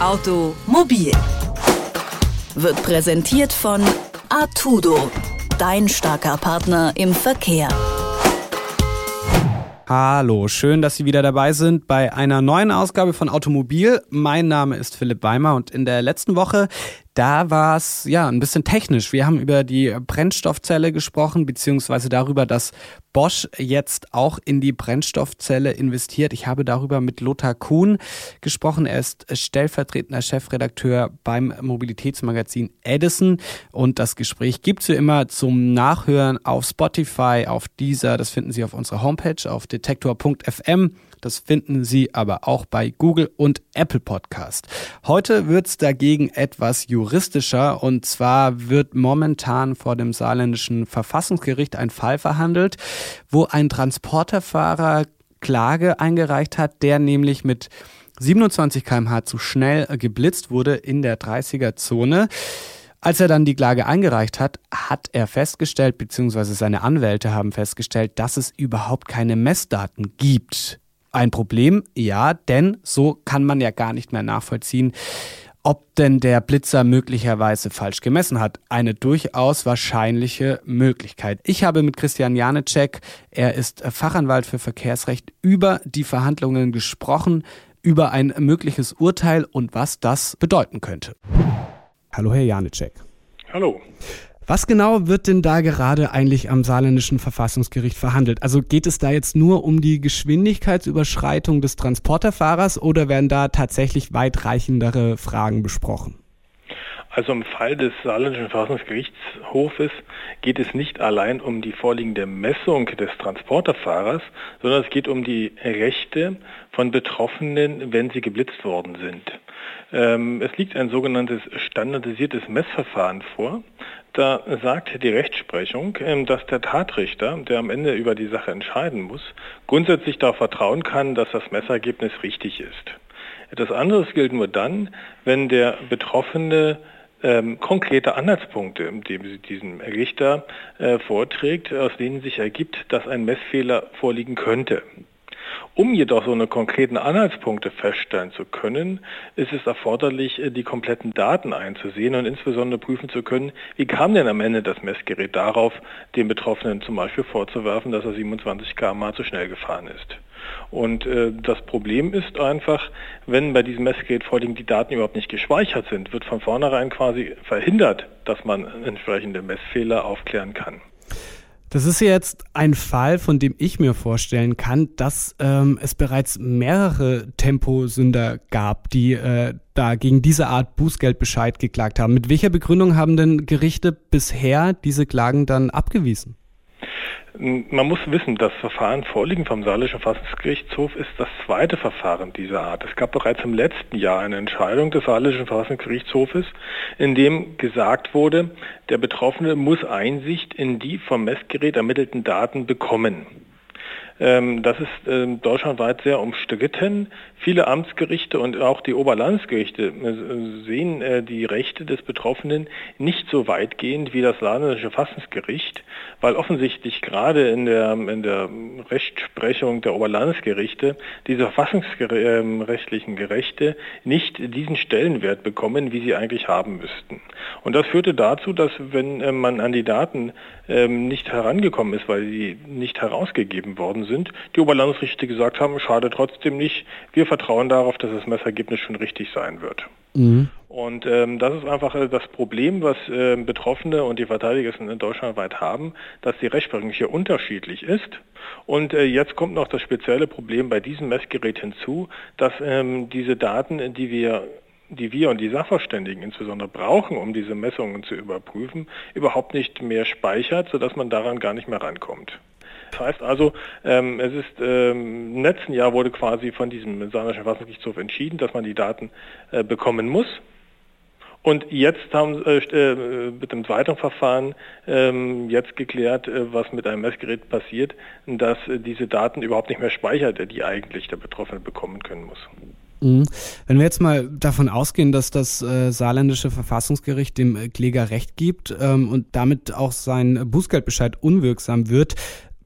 Automobil wird präsentiert von Artudo, dein starker Partner im Verkehr. Hallo, schön, dass Sie wieder dabei sind bei einer neuen Ausgabe von Automobil. Mein Name ist Philipp Weimer und in der letzten Woche da war es ja ein bisschen technisch. Wir haben über die Brennstoffzelle gesprochen, beziehungsweise darüber, dass Bosch jetzt auch in die Brennstoffzelle investiert. Ich habe darüber mit Lothar Kuhn gesprochen. Er ist stellvertretender Chefredakteur beim Mobilitätsmagazin Edison. Und das Gespräch gibt es wie immer zum Nachhören auf Spotify, auf dieser. Das finden Sie auf unserer Homepage auf detektor.fm. Das finden Sie aber auch bei Google und Apple Podcast. Heute wird es dagegen etwas juristischer und zwar wird momentan vor dem saarländischen Verfassungsgericht ein Fall verhandelt, wo ein Transporterfahrer Klage eingereicht hat, der nämlich mit 27 km/h zu schnell geblitzt wurde in der 30er-Zone. Als er dann die Klage eingereicht hat, hat er festgestellt, beziehungsweise seine Anwälte haben festgestellt, dass es überhaupt keine Messdaten gibt. Ein Problem, ja, denn so kann man ja gar nicht mehr nachvollziehen, ob denn der Blitzer möglicherweise falsch gemessen hat. Eine durchaus wahrscheinliche Möglichkeit. Ich habe mit Christian Janecek, er ist Fachanwalt für Verkehrsrecht, über die Verhandlungen gesprochen, über ein mögliches Urteil und was das bedeuten könnte. Hallo, Herr Janecek. Hallo. Was genau wird denn da gerade eigentlich am saarländischen Verfassungsgericht verhandelt? Also geht es da jetzt nur um die Geschwindigkeitsüberschreitung des Transporterfahrers oder werden da tatsächlich weitreichendere Fragen besprochen? Also im Fall des saarländischen Verfassungsgerichtshofes geht es nicht allein um die vorliegende Messung des Transporterfahrers, sondern es geht um die Rechte von Betroffenen, wenn sie geblitzt worden sind. Ähm, es liegt ein sogenanntes standardisiertes Messverfahren vor. Da sagt die Rechtsprechung, ähm, dass der Tatrichter, der am Ende über die Sache entscheiden muss, grundsätzlich darauf vertrauen kann, dass das Messergebnis richtig ist. Etwas anderes gilt nur dann, wenn der Betroffene ähm, konkrete Anhaltspunkte, die diesem Richter äh, vorträgt, aus denen sich ergibt, dass ein Messfehler vorliegen könnte. Um jedoch so eine konkreten Anhaltspunkte feststellen zu können, ist es erforderlich, äh, die kompletten Daten einzusehen und insbesondere prüfen zu können, wie kam denn am Ende das Messgerät darauf, dem Betroffenen zum Beispiel vorzuwerfen, dass er 27 km zu schnell gefahren ist. Und äh, das Problem ist einfach, wenn bei diesem Messgerät vorliegen die Daten überhaupt nicht gespeichert sind, wird von vornherein quasi verhindert, dass man entsprechende Messfehler aufklären kann. Das ist jetzt ein Fall, von dem ich mir vorstellen kann, dass ähm, es bereits mehrere Temposünder gab, die äh, da gegen diese Art Bußgeldbescheid geklagt haben. Mit welcher Begründung haben denn Gerichte bisher diese Klagen dann abgewiesen? Man muss wissen, das Verfahren vorliegen vom Saarländischen Verfassungsgerichtshof ist das zweite Verfahren dieser Art. Es gab bereits im letzten Jahr eine Entscheidung des Saarländischen Verfassungsgerichtshofes, in dem gesagt wurde, der Betroffene muss Einsicht in die vom Messgerät ermittelten Daten bekommen. Ähm, das ist ähm, deutschlandweit sehr umstritten. Viele Amtsgerichte und auch die Oberlandesgerichte äh, sehen äh, die Rechte des Betroffenen nicht so weitgehend wie das Landesche Verfassungsgericht, weil offensichtlich gerade in der, in der Rechtsprechung der Oberlandesgerichte diese verfassungsrechtlichen Gerechte nicht diesen Stellenwert bekommen, wie sie eigentlich haben müssten. Und das führte dazu, dass wenn äh, man an die Daten ähm, nicht herangekommen ist, weil sie nicht herausgegeben worden sind, die Oberlandesrichter gesagt haben, schade trotzdem nicht, wir vertrauen darauf, dass das Messergebnis schon richtig sein wird. Mhm. Und ähm, das ist einfach äh, das Problem, was äh, Betroffene und die Verteidiger in Deutschland weit haben, dass die Rechtsprechung hier unterschiedlich ist. Und äh, jetzt kommt noch das spezielle Problem bei diesem Messgerät hinzu, dass ähm, diese Daten, die wir die wir und die Sachverständigen insbesondere brauchen, um diese Messungen zu überprüfen, überhaupt nicht mehr speichert, sodass man daran gar nicht mehr rankommt. Das heißt also, ähm, es ist ähm, im letzten Jahr wurde quasi von diesem Saarländischen Verfassungsgerichtshof entschieden, dass man die Daten äh, bekommen muss. Und jetzt haben äh, äh mit dem zweiten Verfahren ähm, jetzt geklärt, äh, was mit einem Messgerät passiert, dass äh, diese Daten überhaupt nicht mehr speichert, die eigentlich der Betroffene bekommen können muss. Mhm. Wenn wir jetzt mal davon ausgehen, dass das äh, saarländische Verfassungsgericht dem äh, Kläger Recht gibt ähm, und damit auch sein Bußgeldbescheid unwirksam wird,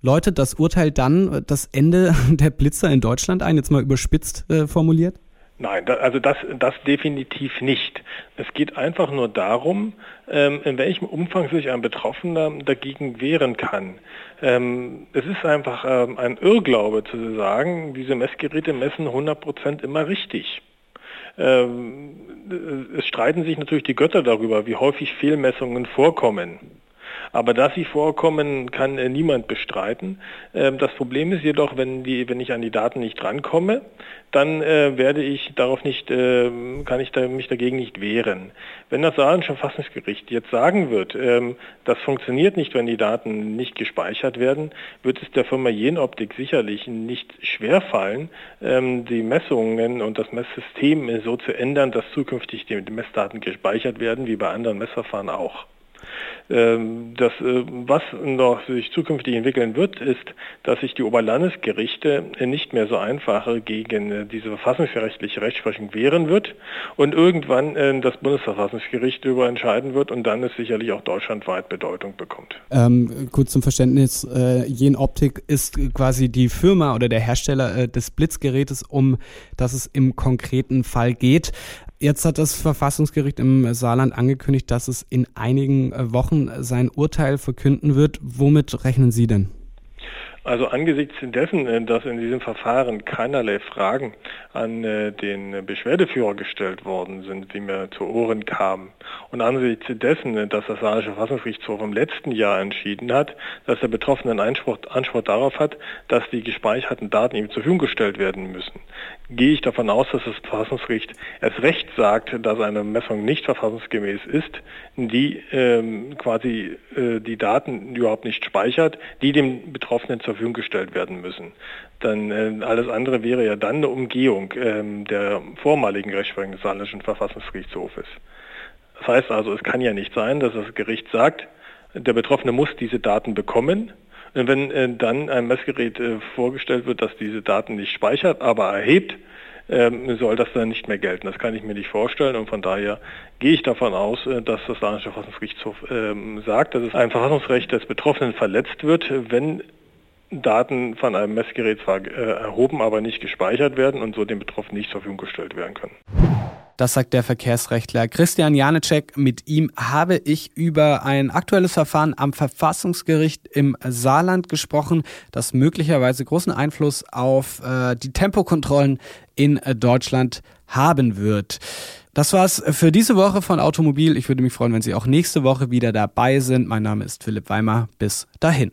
läutet das Urteil dann das Ende der Blitzer in Deutschland ein, jetzt mal überspitzt äh, formuliert? Nein, da, also das, das definitiv nicht. Es geht einfach nur darum, ähm, in welchem Umfang sich ein Betroffener dagegen wehren kann. Ähm, es ist einfach ähm, ein Irrglaube zu sagen, diese Messgeräte messen 100% immer richtig. Ähm, es streiten sich natürlich die Götter darüber, wie häufig Fehlmessungen vorkommen. Aber dass sie vorkommen, kann äh, niemand bestreiten. Ähm, das Problem ist jedoch, wenn, die, wenn ich an die Daten nicht rankomme, dann äh, werde ich darauf nicht, äh, kann ich da, mich dagegen nicht wehren. Wenn das Saarländische Verfassungsgericht jetzt sagen wird, ähm, das funktioniert nicht, wenn die Daten nicht gespeichert werden, wird es der Firma Jenoptik sicherlich nicht schwerfallen, ähm, die Messungen und das Messsystem so zu ändern, dass zukünftig die Messdaten gespeichert werden, wie bei anderen Messverfahren auch. Ähm, das, äh, was noch sich zukünftig entwickeln wird, ist, dass sich die Oberlandesgerichte nicht mehr so einfach gegen äh, diese verfassungsrechtliche Rechtsprechung wehren wird und irgendwann äh, das Bundesverfassungsgericht darüber entscheiden wird und dann es sicherlich auch deutschlandweit Bedeutung bekommt. Ähm, kurz zum Verständnis, äh, Jen Optik ist quasi die Firma oder der Hersteller äh, des Blitzgerätes, um das es im konkreten Fall geht. Jetzt hat das Verfassungsgericht im Saarland angekündigt, dass es in einigen äh, Wochen sein Urteil verkünden wird. Womit rechnen Sie denn? Also angesichts dessen, äh, dass in diesem Verfahren keinerlei Fragen an äh, den Beschwerdeführer gestellt worden sind, wie mir zu Ohren kam, und angesichts dessen, äh, dass das Saarländische Verfassungsgerichtshof im letzten Jahr entschieden hat, dass der Betroffene einen Anspruch, Anspruch darauf hat, dass die gespeicherten Daten ihm zur Verfügung gestellt werden müssen, gehe ich davon aus, dass das Verfassungsgericht erst recht sagt, dass eine Messung nicht verfassungsgemäß ist, die ähm, quasi äh, die Daten überhaupt nicht speichert, die dem Betroffenen zur Verfügung gestellt werden müssen. Dann äh, alles andere wäre ja dann eine Umgehung ähm, der vormaligen Rechtsprechung des Saarländischen Verfassungsgerichtshofes. Das heißt also, es kann ja nicht sein, dass das Gericht sagt, der Betroffene muss diese Daten bekommen. Und wenn äh, dann ein Messgerät äh, vorgestellt wird, das diese Daten nicht speichert, aber erhebt, ähm, soll das dann nicht mehr gelten. Das kann ich mir nicht vorstellen und von daher gehe ich davon aus, äh, dass das Saarländische Verfassungsgerichtshof ähm, sagt, dass es ein Verfassungsrecht des Betroffenen verletzt wird, wenn Daten von einem Messgerät zwar äh, erhoben, aber nicht gespeichert werden und so dem Betroffenen nicht zur Verfügung gestellt werden können. Das sagt der Verkehrsrechtler Christian Janecek. Mit ihm habe ich über ein aktuelles Verfahren am Verfassungsgericht im Saarland gesprochen, das möglicherweise großen Einfluss auf äh, die Tempokontrollen in Deutschland haben wird. Das war's für diese Woche von Automobil. Ich würde mich freuen, wenn Sie auch nächste Woche wieder dabei sind. Mein Name ist Philipp Weimer. Bis dahin.